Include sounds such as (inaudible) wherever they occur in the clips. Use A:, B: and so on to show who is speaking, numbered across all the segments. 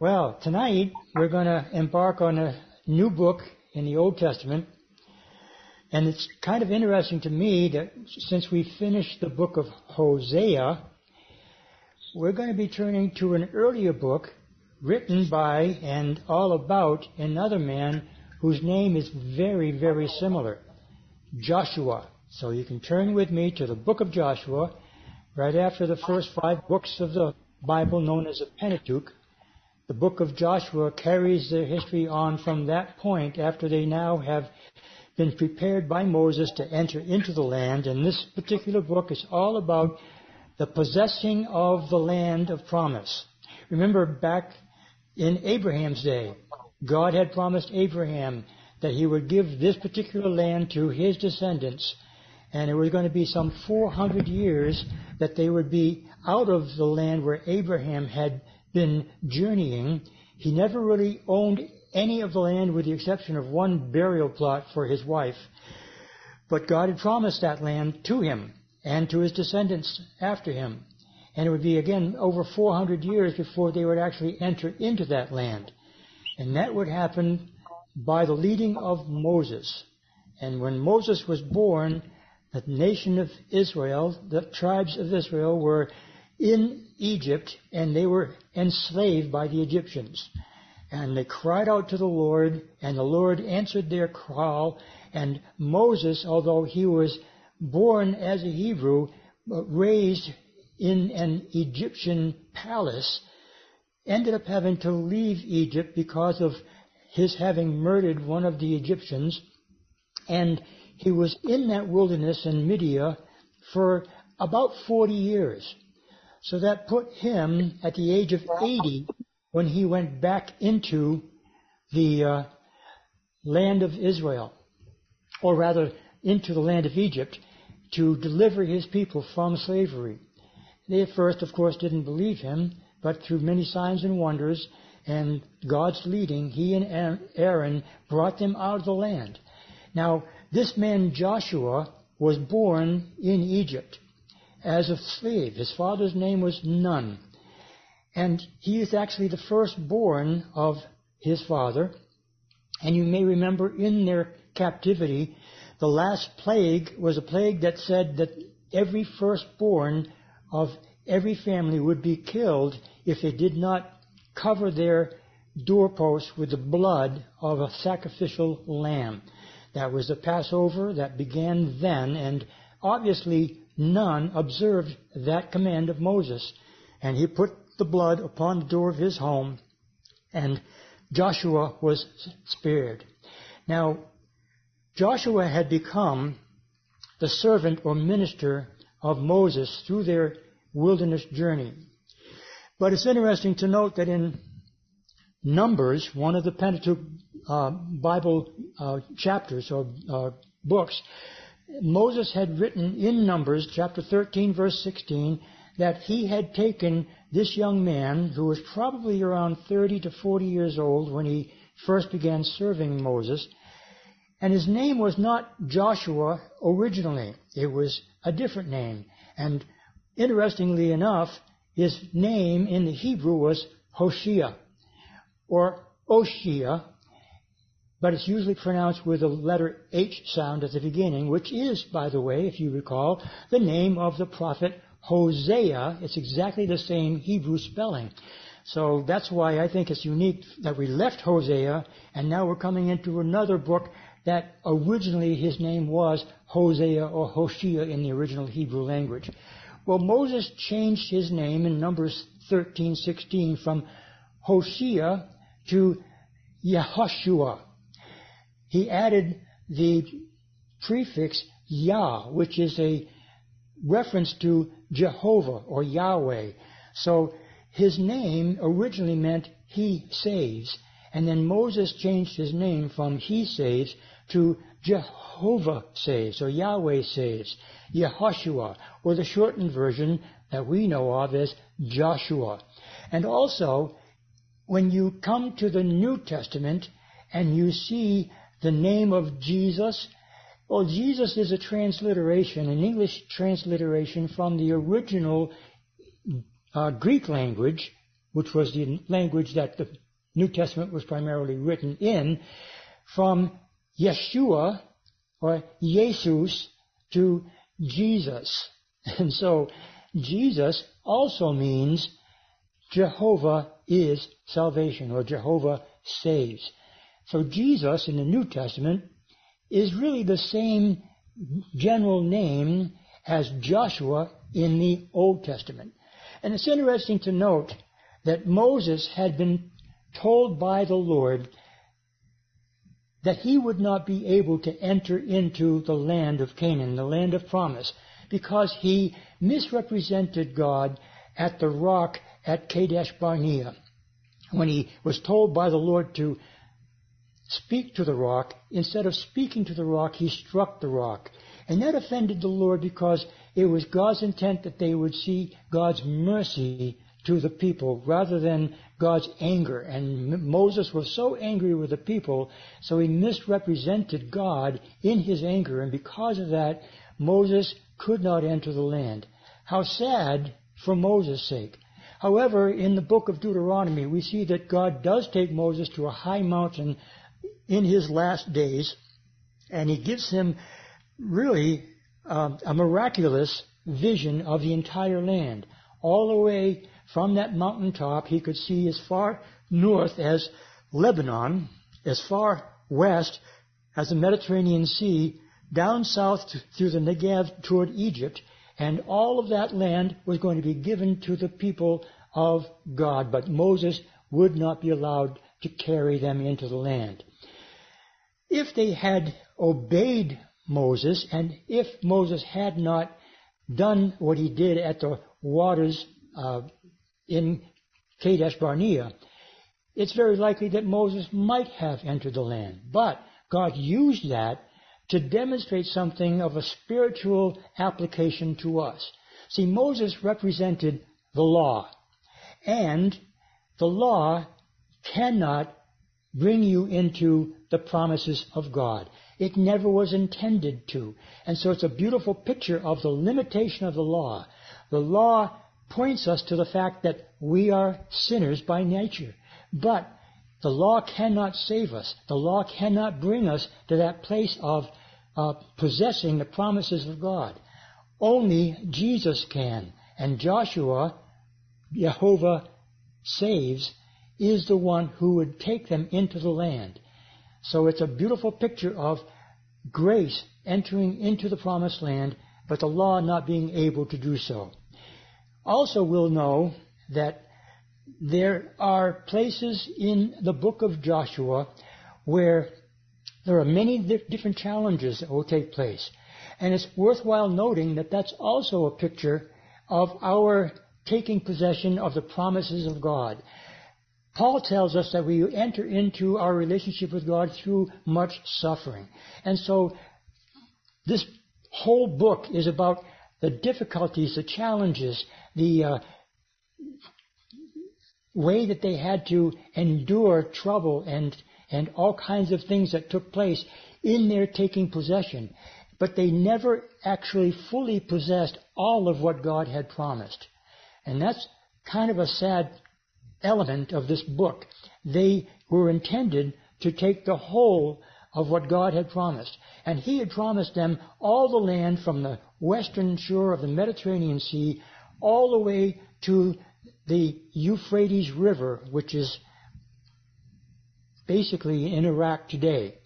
A: Well, tonight we're going to embark on a new book in the Old Testament. And it's kind of interesting to me that since we finished the book of Hosea, we're going to be turning to an earlier book written by and all about another man whose name is very, very similar. Joshua. So you can turn with me to the book of Joshua, right after the first five books of the Bible known as the Pentateuch. The book of Joshua carries their history on from that point after they now have been prepared by Moses to enter into the land. And this particular book is all about the possessing of the land of promise. Remember back in Abraham's day, God had promised Abraham that he would give this particular land to his descendants. And it was going to be some 400 years that they would be out of the land where Abraham had been journeying. He never really owned any of the land with the exception of one burial plot for his wife. But God had promised that land to him and to his descendants after him. And it would be again over 400 years before they would actually enter into that land. And that would happen by the leading of Moses. And when Moses was born, the nation of Israel, the tribes of Israel were in Egypt and they were enslaved by the Egyptians. And they cried out to the Lord and the Lord answered their call and Moses, although he was born as a Hebrew, but raised in an Egyptian palace, ended up having to leave Egypt because of his having murdered one of the Egyptians. And he was in that wilderness in Midian for about 40 years. So that put him at the age of 80 when he went back into the uh, land of Israel, or rather into the land of Egypt, to deliver his people from slavery. They at first, of course, didn't believe him, but through many signs and wonders and God's leading, he and Aaron brought them out of the land. Now, this man Joshua was born in Egypt as a slave. His father's name was Nun. And he is actually the firstborn of his father. And you may remember in their captivity, the last plague was a plague that said that every firstborn of every family would be killed if they did not cover their doorposts with the blood of a sacrificial lamb. That was the Passover that began then, and obviously Nun observed that command of Moses. And he put the blood upon the door of his home, and Joshua was spared. Now, Joshua had become the servant or minister of Moses through their wilderness journey. But it's interesting to note that in Numbers, one of the Pentateuch uh, Bible uh, chapters or uh, books, Moses had written in Numbers chapter 13 verse 16 that he had taken this young man who was probably around 30 to 40 years old when he first began serving Moses. And his name was not Joshua originally. It was a different name. And interestingly enough, his name in the Hebrew was Hoshea or Oshia, but it's usually pronounced with a letter H sound at the beginning, which is, by the way, if you recall, the name of the prophet Hosea. It's exactly the same Hebrew spelling. So that's why I think it's unique that we left Hosea and now we're coming into another book that originally his name was Hosea or Hoshea in the original Hebrew language. Well, Moses changed his name in Numbers 13:16 from Hosea to Yehoshua. He added the prefix Yah, which is a reference to Jehovah or Yahweh. So his name originally meant He saves. And then Moses changed his name from He saves to Jehovah saves or Yahweh saves. Yehoshua, or the shortened version that we know of as Joshua. And also, when you come to the New Testament and you see the name of Jesus, well, Jesus is a transliteration, an English transliteration from the original uh, Greek language, which was the language that the New Testament was primarily written in, from Yeshua or Jesus to Jesus. (laughs) And so Jesus also means Jehovah is salvation or Jehovah saves. So Jesus in the New Testament is really the same general name as Joshua in the Old Testament. And it's interesting to note that Moses had been told by the Lord that he would not be able to enter into the land of Canaan, the land of promise, because he misrepresented God at the rock at Kadesh Barnea. When he was told by the Lord to speak to the rock, instead of speaking to the rock, he struck the rock. And that offended the Lord because it was God's intent that they would see God's mercy to the people rather than God's anger. And Moses was so angry with the people, so he misrepresented God in his anger, and because of that, Moses could not enter the land. How sad for Moses' sake. However, in the book of Deuteronomy, we see that God does take Moses to a high mountain in his last days, and he gives him really um, a miraculous vision of the entire land. All the way from that mountaintop, he could see as far north as Lebanon, as far west as the Mediterranean Sea, down south through the Negev toward Egypt, and all of that land was going to be given to the people of God. But Moses would not be allowed to carry them into the land. If they had obeyed Moses, and if Moses had not done what he did at the waters uh, in Kadesh Barnea, it's very likely that Moses might have entered the land. But God used that to demonstrate something of a spiritual application to us. See, Moses represented the law, and the law cannot bring you into the promises of God. It never was intended to. And so it's a beautiful picture of the limitation of the law. The law points us to the fact that we are sinners by nature. But the law cannot save us. The law cannot bring us to that place of uh, possessing the promises of God. Only Jesus can. And Joshua, Jehovah saves, is the one who would take them into the land. So it's a beautiful picture of grace entering into the promised land, but the law not being able to do so. Also, we'll know that there are places in the book of Joshua where there are many different challenges that will take place. And it's worthwhile noting that that's also a picture of our taking possession of the promises of God. Paul tells us that we enter into our relationship with God through much suffering. And so this whole book is about the difficulties, the challenges, the uh, way that they had to endure trouble and, and all kinds of things that took place in their taking possession. But they never actually fully possessed all of what God had promised. And that's kind of a sad element of this book. They were intended to take the whole of what God had promised. And He had promised them all the land from the western shore of the Mediterranean Sea all the way to the Euphrates River, which is basically in Iraq today,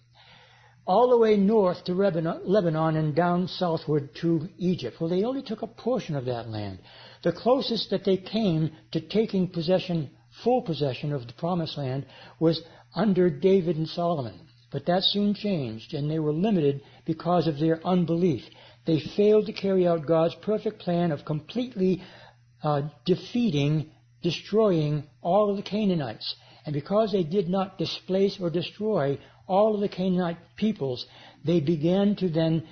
A: all the way north to Lebanon and down southward to Egypt. Well, they only took a portion of that land. The closest that they came to taking possession, full possession of the promised land was under David and Solomon. But that soon changed, and they were limited because of their unbelief. They failed to carry out God's perfect plan of completely uh, defeating, destroying all of the Canaanites. And because they did not displace or destroy all of the Canaanite peoples, they began to then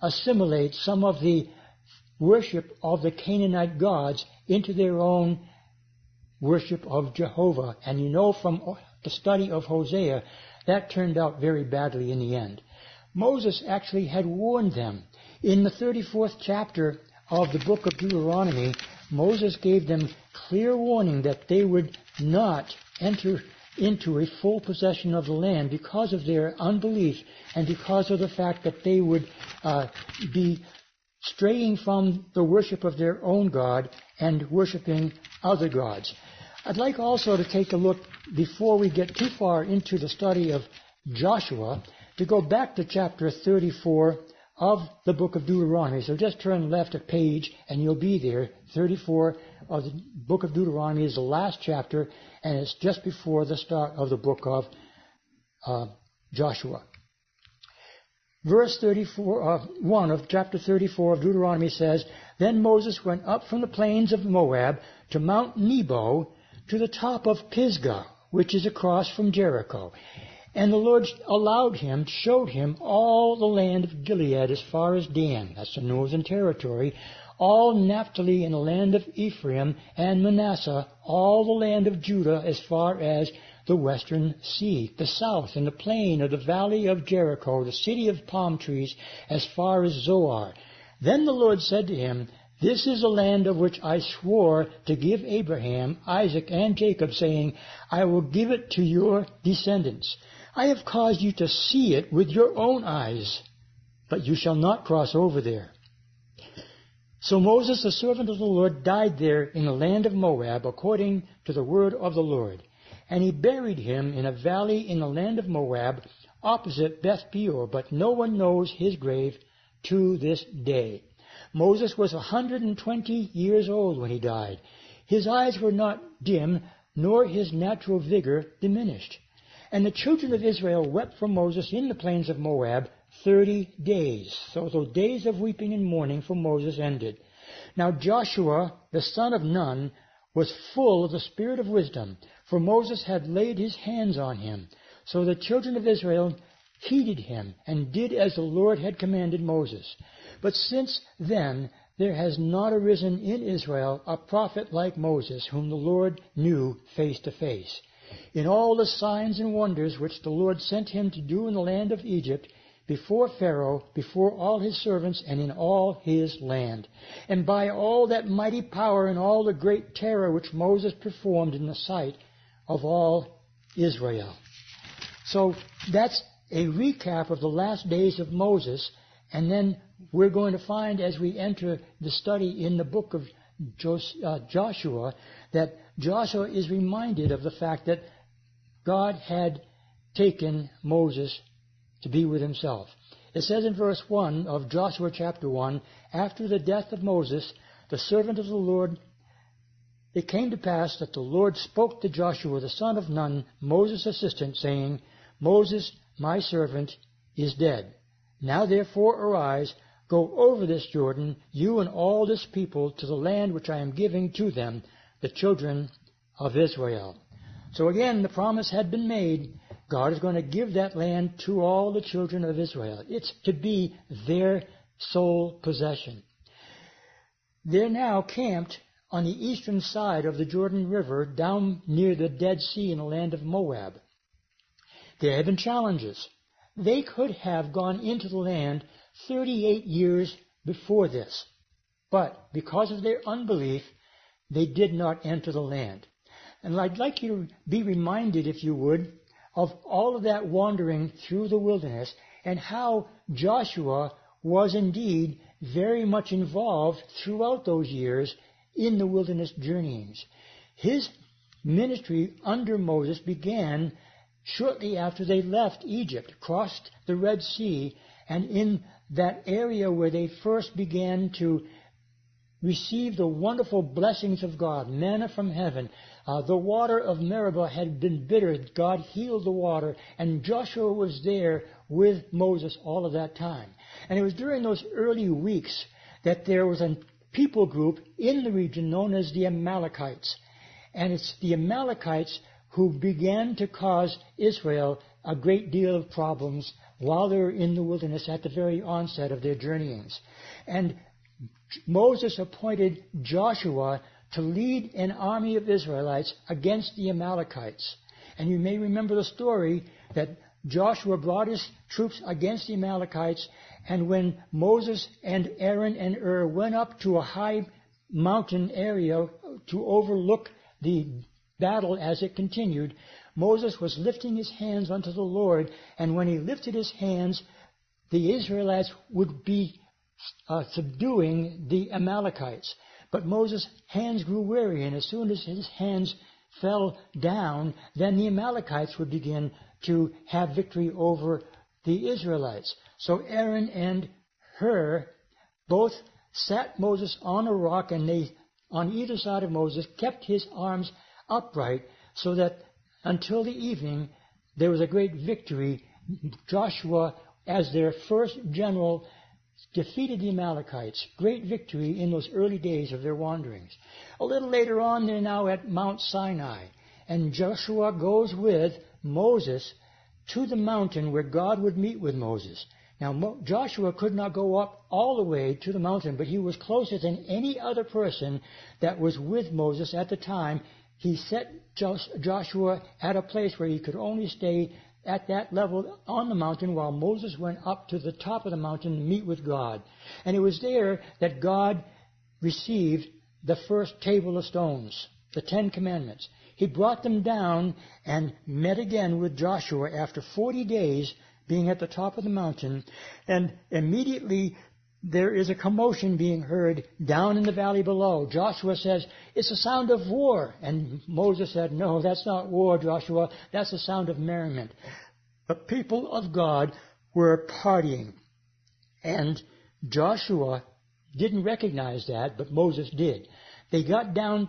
A: assimilate some of the worship of the Canaanite gods into their own worship of Jehovah. And you know from the study of Hosea, that turned out very badly in the end. Moses actually had warned them. In the 34th chapter of the book of Deuteronomy, Moses gave them clear warning that they would not enter into a full possession of the land because of their unbelief and because of the fact that they would uh, be straying from the worship of their own God and worshiping other gods. I'd like also to take a look before we get too far into the study of Joshua to go back to chapter 34 of the book of Deuteronomy. So just turn left a page and you'll be there. 34 of the book of Deuteronomy is the last chapter and it's just before the start of the book of uh, Joshua. Verse 34, uh, 1 of chapter 34 of Deuteronomy says, Then Moses went up from the plains of Moab to Mount Nebo to the top of Pisgah, which is across from Jericho. And the Lord allowed him, showed him all the land of Gilead as far as Dan, that's the northern territory, all Naphtali and the land of Ephraim and Manasseh, all the land of Judah as far as the western sea, the south and the plain of the valley of Jericho, the city of palm trees, as far as Zoar. Then the Lord said to him, This is the land of which I swore to give Abraham, Isaac, and Jacob, saying, I will give it to your descendants. I have caused you to see it with your own eyes, but you shall not cross over there. So Moses, the servant of the Lord, died there in the land of Moab, according to the word of the Lord. And he buried him in a valley in the land of Moab, opposite Beth Peor, but no one knows his grave to this day. Moses was a 120 years old when he died. His eyes were not dim, nor his natural vigor diminished. And the children of Israel wept for Moses in the plains of Moab thirty days. So the days of weeping and mourning for Moses ended. Now Joshua, the son of Nun, was full of the spirit of wisdom, for Moses had laid his hands on him. So the children of Israel heeded him and did as the Lord had commanded Moses. But since then there has not arisen in Israel a prophet like Moses, whom the Lord knew face to face. In all the signs and wonders which the Lord sent him to do in the land of Egypt, before Pharaoh, before all his servants, and in all his land, and by all that mighty power and all the great terror which Moses performed in the sight of all Israel. So that's a recap of the last days of Moses, and then we're going to find as we enter the study in the book of uh, Joshua that Joshua is reminded of the fact that God had taken Moses to be with himself. It says in verse 1 of Joshua chapter 1, after the death of Moses, the servant of the Lord, it came to pass that the Lord spoke to Joshua the son of Nun, Moses' assistant, saying, Moses, my servant, is dead. Now therefore arise, go over this Jordan, you and all this people, to the land which I am giving to them, the children of Israel. So again, the promise had been made. God is going to give that land to all the children of Israel. It's to be their sole possession. They're now camped on the eastern side of the Jordan River down near the Dead Sea in the land of Moab. There have been challenges. They could have gone into the land 38 years before this. But because of their unbelief, they did not enter the land. And I'd like you to be reminded, if you would, of all of that wandering through the wilderness and how Joshua was indeed very much involved throughout those years in the wilderness journeyings. His ministry under Moses began shortly after they left Egypt, crossed the Red Sea, and in that area where they first began to receive the wonderful blessings of God, manna from heaven. Uh, the water of Meribah had been bitter. God healed the water, and Joshua was there with Moses all of that time. And it was during those early weeks that there was a people group in the region known as the Amalekites. And it's the Amalekites who began to cause Israel a great deal of problems while they were in the wilderness at the very onset of their journeyings. And Moses appointed Joshua to lead an army of Israelites against the Amalekites. And you may remember the story that Joshua brought his troops against the Amalekites, and when Moses and Aaron and Hur went up to a high mountain area to overlook the battle as it continued, Moses was lifting his hands unto the Lord, and when he lifted his hands, the Israelites would be uh, subduing the Amalekites. But Moses' hands grew weary, and as soon as his hands fell down, then the Amalekites would begin to have victory over the Israelites. So Aaron and Hur both sat Moses on a rock, and they, on either side of Moses, kept his arms upright, so that until the evening there was a great victory. Joshua, as their first general, defeated the Amalekites. Great victory in those early days of their wanderings. A little later on, they're now at Mount Sinai, and Joshua goes with Moses to the mountain where God would meet with Moses. Now, Joshua could not go up all the way to the mountain, but he was closer than any other person that was with Moses at the time. He set Joshua at a place where he could only stay at that level on the mountain while Moses went up to the top of the mountain to meet with God. And it was there that God received the first table of stones, the Ten Commandments. He brought them down and met again with Joshua after 40 days being at the top of the mountain, and immediately there is a commotion being heard down in the valley below. Joshua says, It's a sound of war. And Moses said, No, that's not war, Joshua. That's a sound of merriment. The people of God were partying. And Joshua didn't recognize that, but Moses did. They got down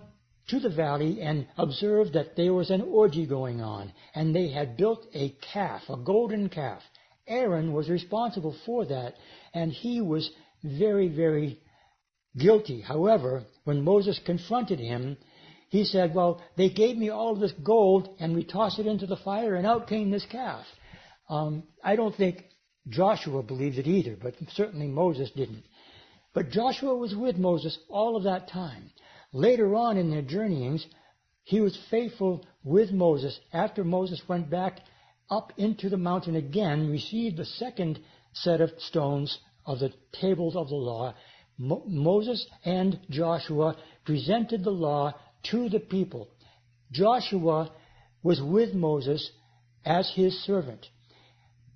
A: to the valley and observed that there was an orgy going on, and they had built a calf, a golden calf. Aaron was responsible for that, and he was very, very guilty. However, when Moses confronted him, he said, Well, they gave me all this gold, and we tossed it into the fire, and out came this calf. Um, I don't think Joshua believed it either, but certainly Moses didn't. But Joshua was with Moses all of that time. Later on in their journeyings, he was faithful with Moses after Moses went back up into the mountain again, received the second set of stones of the tables of the law. Mo- Moses and Joshua presented the law to the people. Joshua was with Moses as his servant.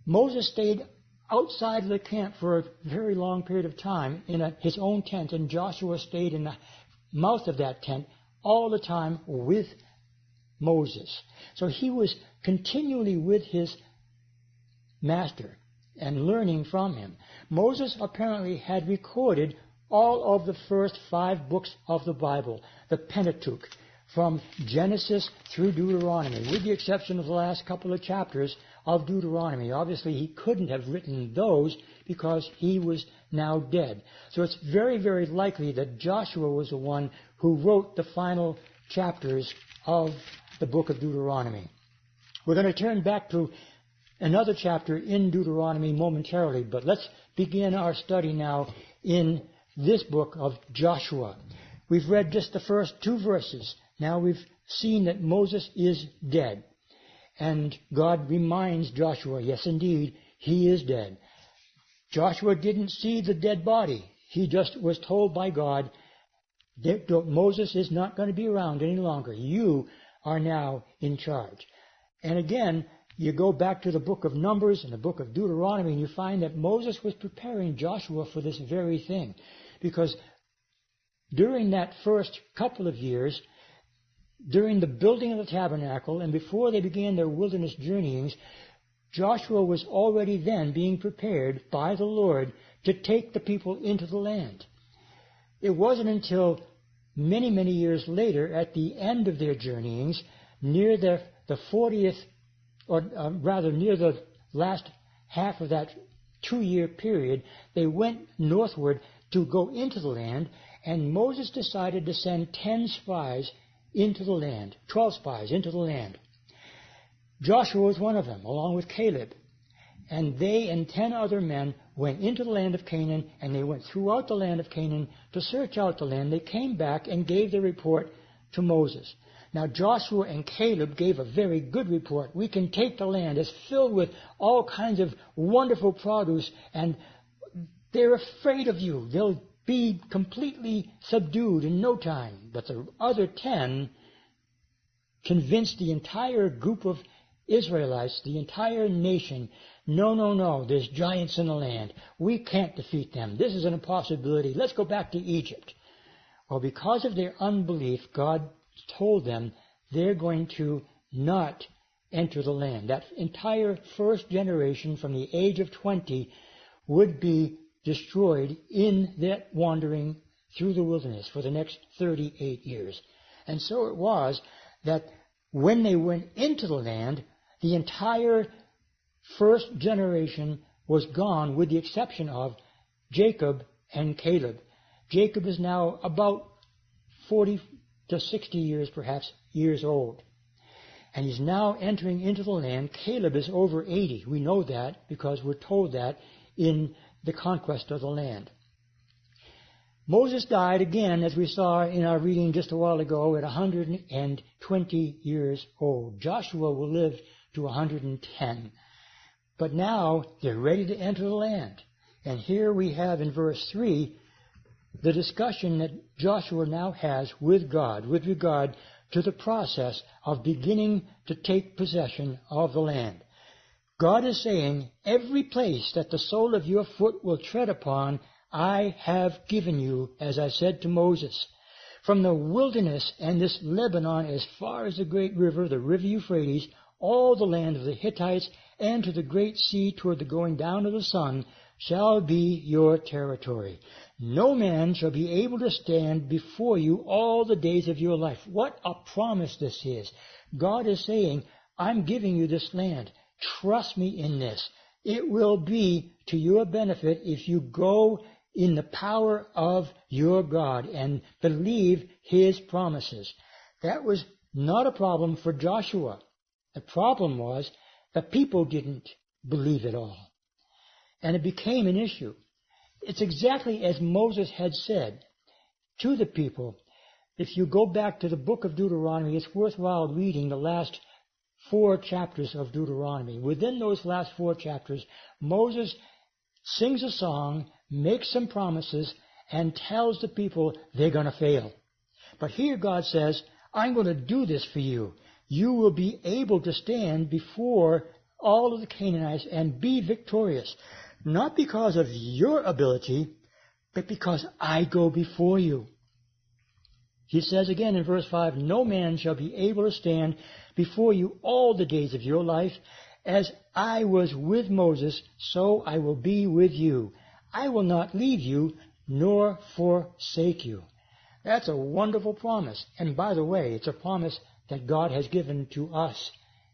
A: Moses stayed outside of the camp for a very long period of time in a, his own tent, and Joshua stayed in the mouth of that tent all the time with Moses. So he was continually with his master and learning from him. Moses apparently had recorded all of the first five books of the Bible, the Pentateuch, from Genesis through Deuteronomy, with the exception of the last couple of chapters of Deuteronomy. Obviously, he couldn't have written those because he was now dead. So it's very, very likely that Joshua was the one who wrote the final chapters of the book of Deuteronomy. We're going to turn back to another chapter in Deuteronomy momentarily, but let's begin our study now in this book of Joshua. We've read just the first two verses. Now we've seen that Moses is dead. And God reminds Joshua, yes indeed, he is dead. Joshua didn't see the dead body. He just was told by God, that Moses is not going to be around any longer. You are now in charge. And again, you go back to the book of Numbers and the book of Deuteronomy, and you find that Moses was preparing Joshua for this very thing. Because during that first couple of years, during the building of the tabernacle and before they began their wilderness journeyings, Joshua was already then being prepared by the Lord to take the people into the land. It wasn't until many, many years later, at the end of their journeyings, near the, the 40th or uh, rather near the last half of that two year period, they went northward to go into the land, and Moses decided to send ten spies into the land, twelve spies into the land. Joshua was one of them, along with Caleb. And they and ten other men went into the land of Canaan, and they went throughout the land of Canaan to search out the land. They came back and gave their report to Moses. Now Joshua and Caleb gave a very good report. We can take the land. It's filled with all kinds of wonderful produce and they're afraid of you. They'll be completely subdued in no time. But the other ten convinced the entire group of Israelites, the entire nation, no, no, no, there's giants in the land. We can't defeat them. This is an impossibility. Let's go back to Egypt. Well, because of their unbelief, God told them they're going to not enter the land. That entire first generation from the age of 20 would be destroyed in that wandering through the wilderness for the next 38 years. And so it was that when they went into the land, the entire first generation was gone with the exception of Jacob and Caleb. Jacob is now about 40 to 60 years perhaps years old. And he's now entering into the land. Caleb is over 80. We know that because we're told that in the conquest of the land. Moses died again, as we saw in our reading just a while ago, at 120 years old. Joshua will live to 110. But now they're ready to enter the land. And here we have in verse 3 the discussion that Joshua now has with God with regard to the process of beginning to take possession of the land. God is saying, every place that the sole of your foot will tread upon, I have given you, as I said to Moses. From the wilderness and this Lebanon as far as the great river, the river Euphrates, all the land of the Hittites, and to the great sea toward the going down of the sun, shall be your territory. No man shall be able to stand before you all the days of your life. What a promise this is. God is saying, I'm giving you this land. Trust me in this. It will be to your benefit if you go in the power of your God and believe His promises. That was not a problem for Joshua. The problem was the people didn't believe it all. And it became an issue. It's exactly as Moses had said to the people. If you go back to the book of Deuteronomy, it's worthwhile reading the last four chapters of Deuteronomy. Within those last four chapters, Moses sings a song, makes some promises, and tells the people they're going to fail. But here God says, I'm going to do this for you. You will be able to stand before all of the Canaanites and be victorious not because of your ability, but because I go before you. He says again in verse 5, No man shall be able to stand before you all the days of your life. As I was with Moses, so I will be with you. I will not leave you nor forsake you. That's a wonderful promise. And by the way, it's a promise that God has given to us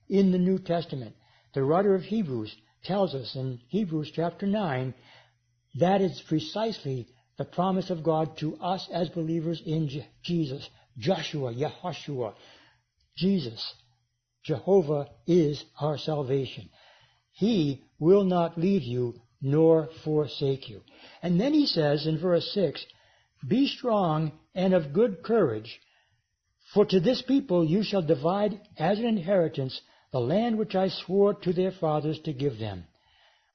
A: in the New Testament. The writer of Hebrews tells us in Hebrews chapter 9 that is precisely the promise of God to us as believers in Jesus. Joshua, Yahushua, Jesus, Jehovah is our salvation. He will not leave you nor forsake you. And then he says in verse 6, Be strong and of good courage, for to this people you shall divide as an inheritance the land which I swore to their fathers to give them.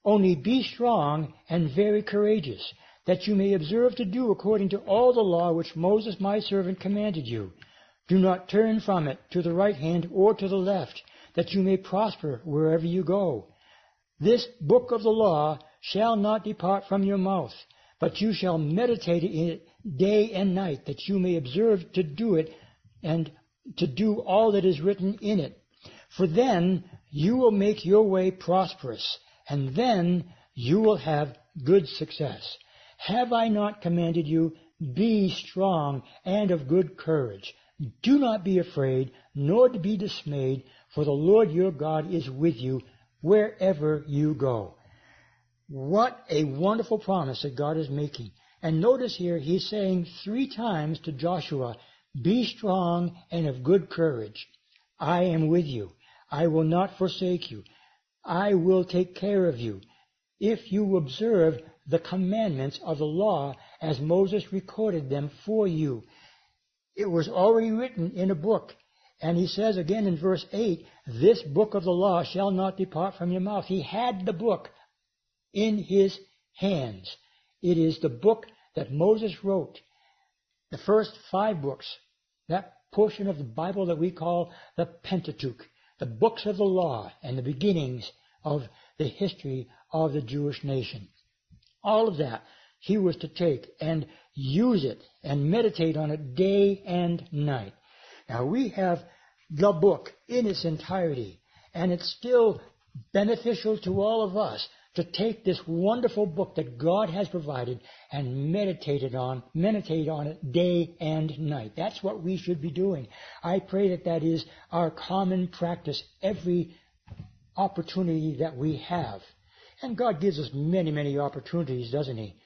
A: Only be strong and very courageous, that you may observe to do according to all the law which Moses my servant commanded you. Do not turn from it to the right hand or to the left, that you may prosper wherever you go. This book of the law shall not depart from your mouth, but you shall meditate in it day and night, that you may observe to do it and to do all that is written in it. For then you will make your way prosperous, and then you will have good success. Have I not commanded you? Be strong and of good courage. Do not be afraid, nor be dismayed, for the Lord your God is with you wherever you go. What a wonderful promise that God is making. And notice here, he's saying three times to Joshua, be strong and of good courage. I am with you. I will not forsake you. I will take care of you. If you observe the commandments of the law as Moses recorded them for you. It was already written in a book. And he says again in verse 8, this book of the law shall not depart from your mouth. He had the book in his hands. It is the book that Moses wrote, the first five books, that portion of the Bible that we call the Pentateuch, the books of the law and the beginnings of the history of the Jewish nation. All of that he was to take and use it and meditate on it day and night. Now we have the book in its entirety and it's still beneficial to all of us to take this wonderful book that God has provided and meditate it on, meditate on it day and night. That's what we should be doing. I pray that that is our common practice every opportunity that we have. And God gives us many, many opportunities, doesn't He?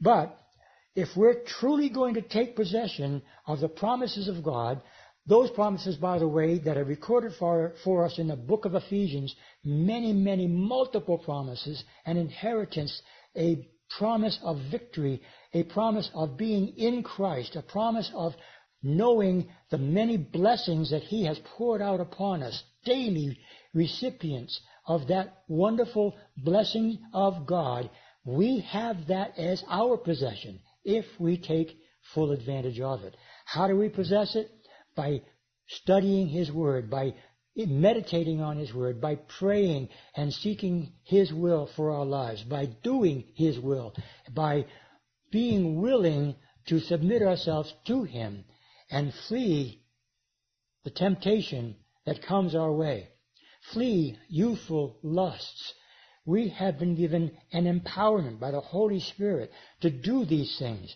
A: But if we're truly going to take possession of the promises of God, those promises, by the way, that are recorded for, for us in the book of Ephesians, many, many multiple promises, an inheritance, a promise of victory, a promise of being in Christ, a promise of knowing the many blessings that He has poured out upon us, daily recipients of that wonderful blessing of God. We have that as our possession if we take full advantage of it. How do we possess it? By studying His Word, by meditating on His Word, by praying and seeking His will for our lives, by doing His will, by being willing to submit ourselves to Him and flee the temptation that comes our way. Flee youthful lusts. We have been given an empowerment by the Holy Spirit to do these things.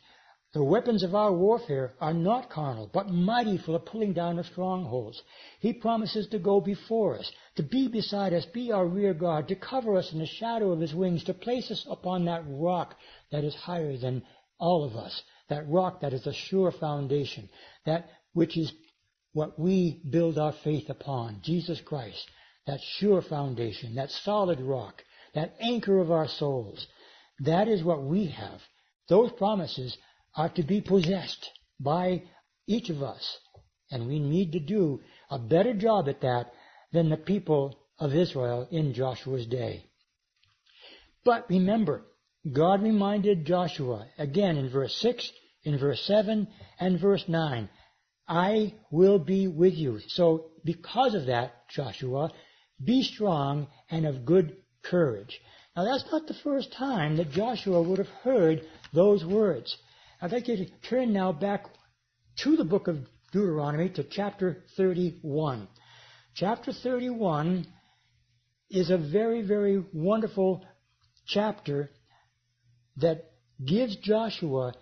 A: The weapons of our warfare are not carnal, but mighty for the pulling down of strongholds. He promises to go before us, to be beside us, be our rear guard, to cover us in the shadow of His wings, to place us upon that rock that is higher than all of us, that rock that is a sure foundation, that which is what we build our faith upon, Jesus Christ, that sure foundation, that solid rock, that anchor of our souls. That is what we have. Those promises are to be possessed by each of us. And we need to do a better job at that than the people of Israel in Joshua's day. But remember, God reminded Joshua again in verse 6, in verse 7, and verse 9, I will be with you. So because of that, Joshua, be strong and of good courage. Now that's not the first time that Joshua would have heard those words. I'd like you to turn now back to the book of Deuteronomy to chapter 31. Chapter 31 is a very, very wonderful chapter that gives Joshua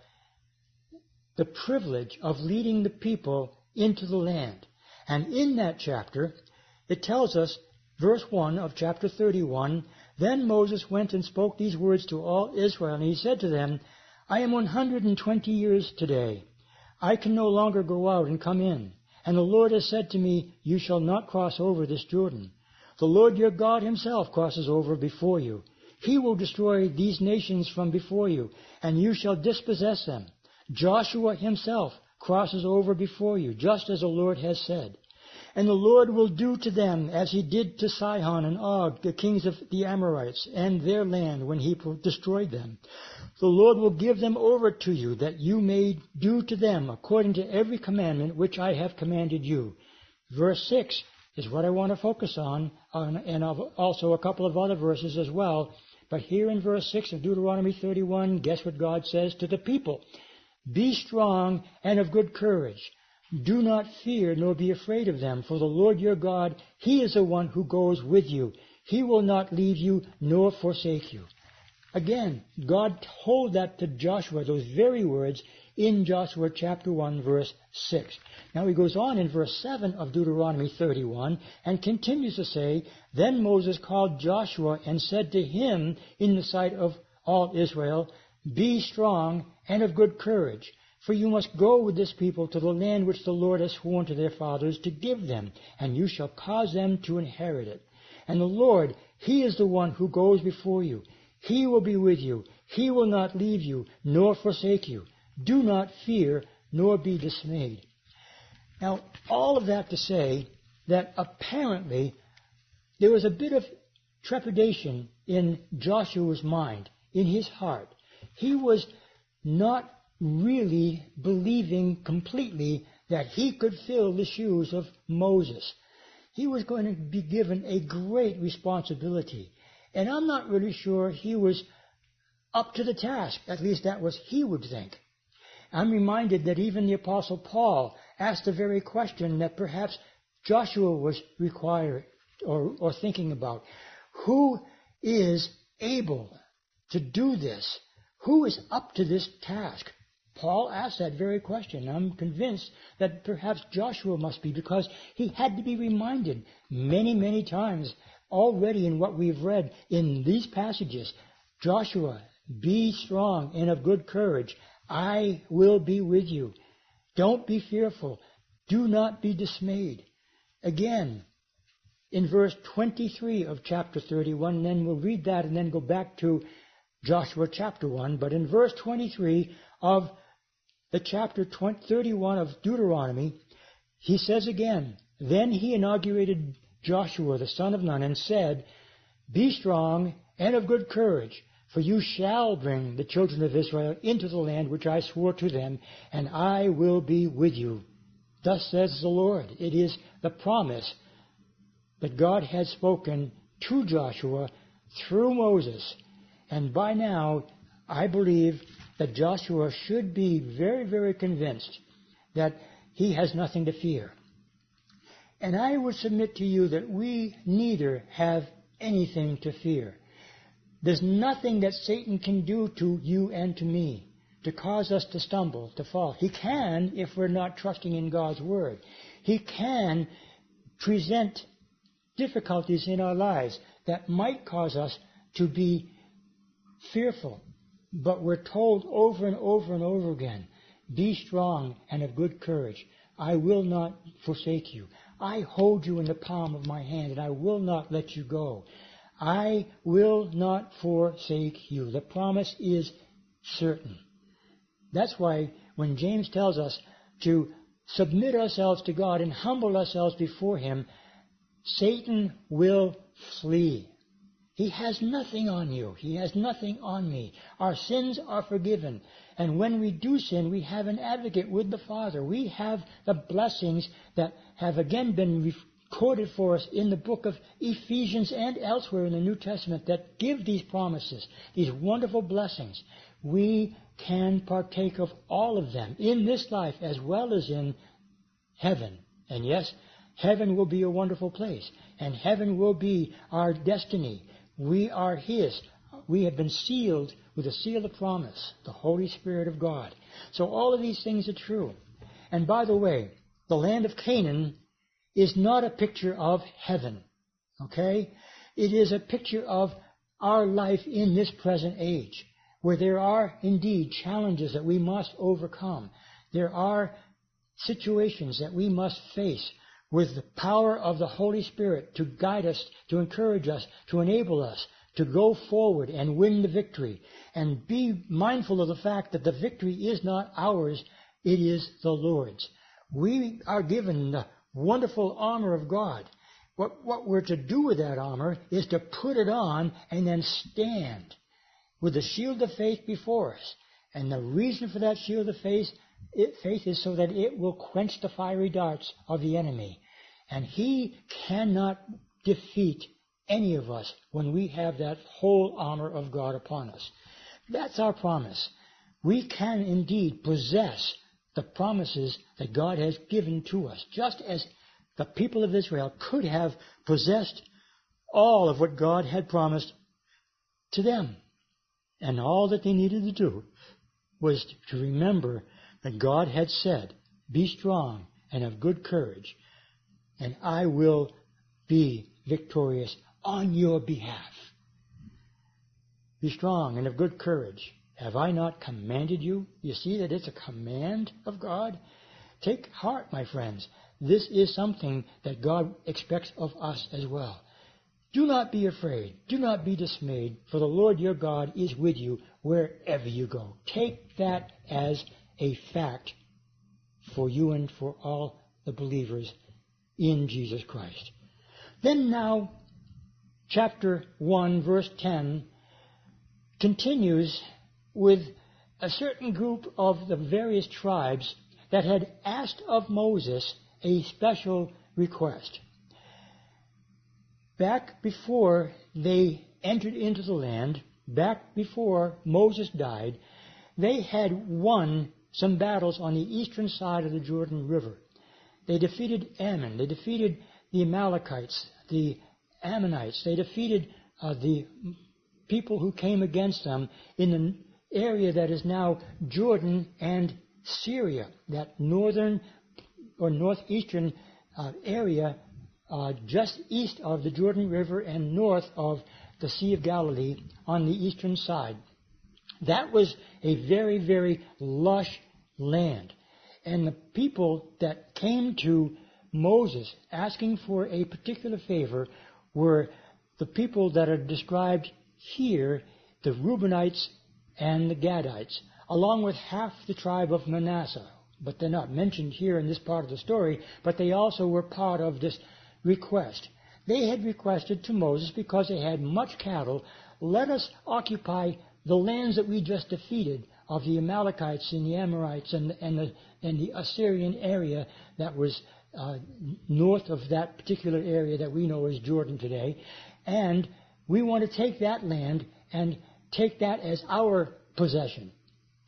A: the privilege of leading the people into the land. And in that chapter, it tells us, verse 1 of chapter 31, Then Moses went and spoke these words to all Israel, and he said to them, I am 120 years today. I can no longer go out and come in. And the Lord has said to me, You shall not cross over this Jordan. The Lord your God himself crosses over before you. He will destroy these nations from before you, and you shall dispossess them. Joshua himself crosses over before you, just as the Lord has said. And the Lord will do to them as he did to Sihon and Og, the kings of the Amorites, and their land when he destroyed them. The Lord will give them over to you, that you may do to them according to every commandment which I have commanded you. Verse 6 is what I want to focus on, and also a couple of other verses as well. But here in verse 6 of Deuteronomy 31, guess what God says to the people? Be strong and of good courage. Do not fear nor be afraid of them, for the Lord your God, He is the one who goes with you. He will not leave you nor forsake you. Again, God told that to Joshua, those very words, in Joshua chapter 1 verse 6. Now he goes on in verse 7 of Deuteronomy 31 and continues to say, Then Moses called Joshua and said to him in the sight of all Israel, Be strong and of good courage, for you must go with this people to the land which the Lord has sworn to their fathers to give them, and you shall cause them to inherit it. And the Lord, He is the one who goes before you. He will be with you. He will not leave you nor forsake you. Do not fear nor be dismayed. Now, all of that to say that apparently there was a bit of trepidation in Joshua's mind, in his heart. He was not really believing completely that he could fill the shoes of Moses. He was going to be given a great responsibility. And I'm not really sure he was up to the task. At least that was he would think. I'm reminded that even the apostle Paul asked the very question that perhaps Joshua was required or, or thinking about. Who is able to do this? Who is up to this task? Paul asked that very question. I'm convinced that perhaps Joshua must be because he had to be reminded many, many times already in what we've read in these passages. Joshua, be strong and of good courage. I will be with you. Don't be fearful. Do not be dismayed. Again, in verse 23 of chapter 31, then we'll read that and then go back to Joshua chapter 1. But in verse 23 of the chapter 20, 31 of Deuteronomy, he says again, Then he inaugurated Joshua the son of Nun and said, Be strong and of good courage, for you shall bring the children of Israel into the land which I swore to them, and I will be with you. Thus says the Lord. It is the promise that God had spoken to Joshua through Moses. And by now, I believe that Joshua should be very, very convinced that he has nothing to fear. And I would submit to you that we neither have anything to fear. There's nothing that Satan can do to you and to me to cause us to stumble, to fall. He can if we're not trusting in God's Word. He can present difficulties in our lives that might cause us to be fearful. But we're told over and over and over again, be strong and of good courage. I will not forsake you. I hold you in the palm of my hand and I will not let you go. I will not forsake you. The promise is certain. That's why when James tells us to submit ourselves to God and humble ourselves before Him, Satan will flee. He has nothing on you. He has nothing on me. Our sins are forgiven. And when we do sin, we have an advocate with the Father. We have the blessings that have again been recorded for us in the book of Ephesians and elsewhere in the New Testament that give these promises, these wonderful blessings. We can partake of all of them in this life as well as in heaven. And yes, Heaven will be a wonderful place, and heaven will be our destiny. We are His. We have been sealed with the seal of promise, the Holy Spirit of God. So all of these things are true. And by the way, the land of Canaan is not a picture of heaven. Okay? It is a picture of our life in this present age, where there are indeed challenges that we must overcome. There are situations that we must face with the power of the Holy Spirit to guide us, to encourage us, to enable us to go forward and win the victory. And be mindful of the fact that the victory is not ours, it is the Lord's. We are given the wonderful armor of God. What, what we're to do with that armor is to put it on and then stand with the shield of faith before us. And the reason for that shield of faith it, faith is so that it will quench the fiery darts of the enemy. And he cannot defeat any of us when we have that whole armor of God upon us. That's our promise. We can indeed possess the promises that God has given to us, just as the people of Israel could have possessed all of what God had promised to them. And all that they needed to do was to remember that God had said, Be strong and of good courage, and I will be victorious on your behalf. Be strong and of good courage. Have I not commanded you? You see that it's a command of God? Take heart, my friends. This is something that God expects of us as well. Do not be afraid. Do not be dismayed, for the Lord your God is with you wherever you go. Take that as a fact for you and for all the believers in Jesus Christ. Then now, chapter 1, verse 10 continues with a certain group of the various tribes that had asked of Moses a special request. Back before they entered into the land, back before Moses died, they had won some battles on the eastern side of the Jordan River. They defeated Ammon. They defeated the Amalekites, the Ammonites. They defeated uh, the people who came against them in the area that is now Jordan and Syria, that northern or northeastern uh, area uh, just east of the Jordan River and north of the Sea of Galilee on the eastern side. That was a very, very lush land. And the people that came to Moses asking for a particular favor were the people that are described here, the Reubenites and the Gadites, along with half the tribe of Manasseh. But they're not mentioned here in this part of the story, but they also were part of this request. They had requested to Moses because they had much cattle, let us occupy the lands that we just defeated of the Amalekites and the Amorites and, and, the, and the Assyrian area that was uh, north of that particular area that we know as Jordan today. And we want to take that land and take that as our possession.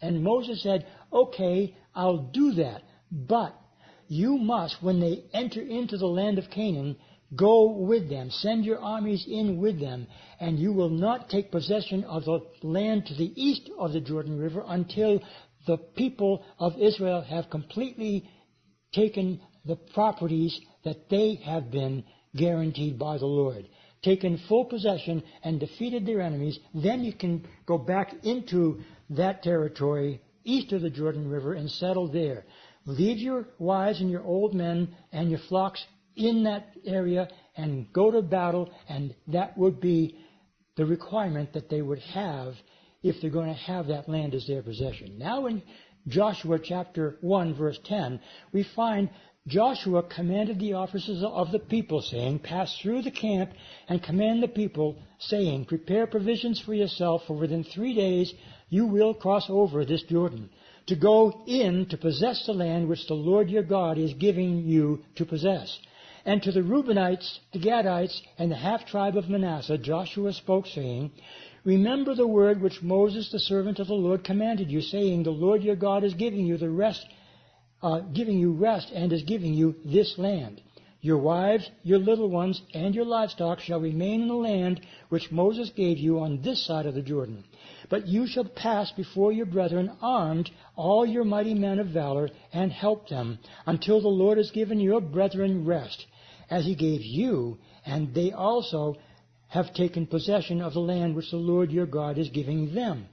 A: And Moses said, okay, I'll do that. But you must, when they enter into the land of Canaan, go with them. Send your armies in with them. And you will not take possession of the land to the east of the Jordan River until the people of Israel have completely taken the properties that they have been guaranteed by the Lord. Taken full possession and defeated their enemies, then you can go back into that territory east of the Jordan River and settle there. Leave your wives and your old men and your flocks in that area and go to battle, and that would be the requirement that they would have if they're going to have that land as their possession. Now in Joshua chapter 1 verse 10, we find Joshua commanded the officers of the people, saying, Pass through the camp and command the people, saying, Prepare provisions for yourself, for within three days you will cross over this Jordan, to go in to possess the land which the Lord your God is giving you to possess. And to the Reubenites, the Gadites, and the half tribe of Manasseh, Joshua spoke, saying, Remember the word which Moses, the servant of the Lord, commanded you, saying, The Lord your God is giving you the rest, uh, giving you rest, and is giving you this land. Your wives, your little ones, and your livestock shall remain in the land which Moses gave you on this side of the Jordan. But you shall pass before your brethren armed, all your mighty men of valor, and help them, until the Lord has given your brethren rest as he gave you, and they also have taken possession of the land which the Lord your God is giving them.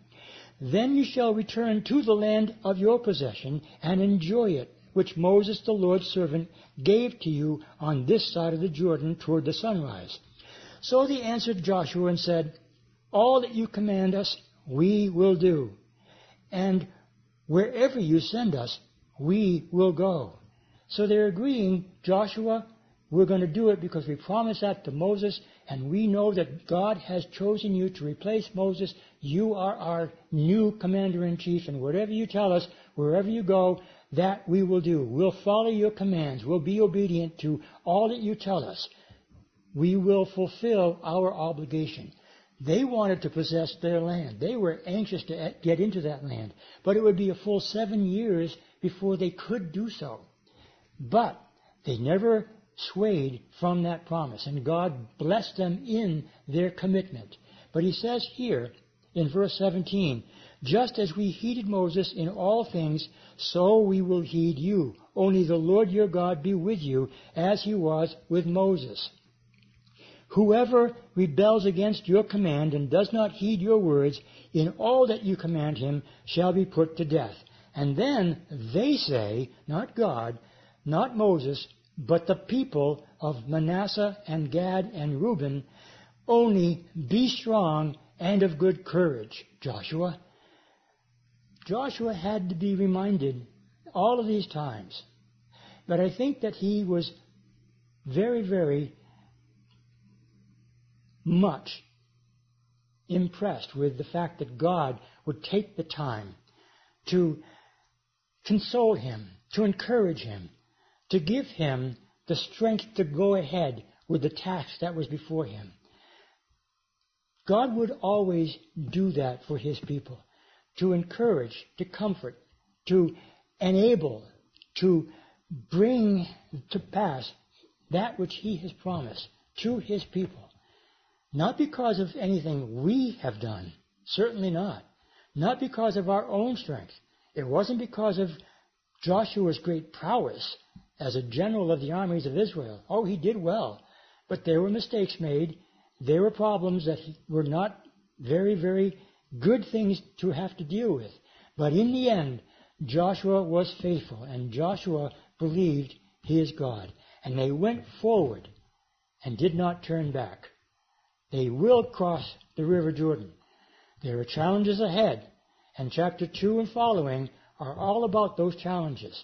A: Then you shall return to the land of your possession and enjoy it, which Moses the Lord's servant gave to you on this side of the Jordan toward the sunrise. So they answered Joshua and said, All that you command us, we will do. And wherever you send us, we will go. So they're agreeing, Joshua, we're going to do it because we promised that to Moses, and we know that God has chosen you to replace Moses. You are our new commander in chief, and whatever you tell us, wherever you go, that we will do. We'll follow your commands. We'll be obedient to all that you tell us. We will fulfill our obligation. They wanted to possess their land. They were anxious to get into that land. But it would be a full seven years before they could do so. But they never swayed from that promise, and God blessed them in their commitment. But he says here in verse 17, just as we heeded Moses in all things, so we will heed you. Only the Lord your God be with you, as he was with Moses. Whoever rebels against your command and does not heed your words, in all that you command him, shall be put to death. And then they say, not God, not Moses, but the people of Manasseh and Gad and Reuben, only be strong and of good courage, Joshua. Joshua had to be reminded all of these times. But I think that he was very, very much impressed with the fact that God would take the time to console him, to encourage him, to give him the strength to go ahead with the task that was before him. God would always do that for his people, to encourage, to comfort, to enable, to bring to pass that which he has promised to his people. Not because of anything we have done, certainly not. Not because of our own strength. It wasn't because of Joshua's great prowess as a general of the armies of Israel. Oh, he did well. But there were mistakes made. There were problems that were not very, very good things to have to deal with. But in the end, Joshua was faithful, and Joshua believed he is God. And they went forward and did not turn back. They will cross the River Jordan. There are challenges ahead, and chapter 2 and following are all about those challenges.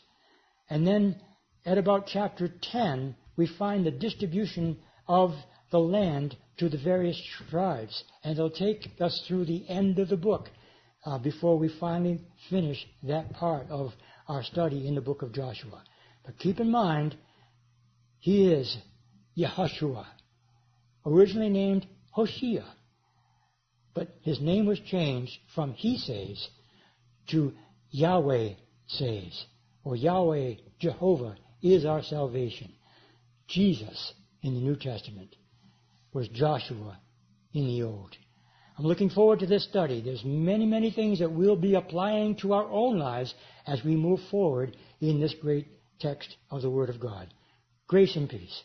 A: And then at about chapter 10, we find the distribution of the land to the various tribes, and they'll take us through the end of the book uh, before we finally finish that part of our study in the book of Joshua. But keep in mind, he is Yehoshua, originally named Hoshea. But his name was changed from he says to Yahweh says, or Yahweh, Jehovah, is our salvation. Jesus in the New Testament was Joshua in the Old. I'm looking forward to this study. There's many, many things that we'll be applying to our own lives as we move forward in this great text of the Word of God. Grace and peace.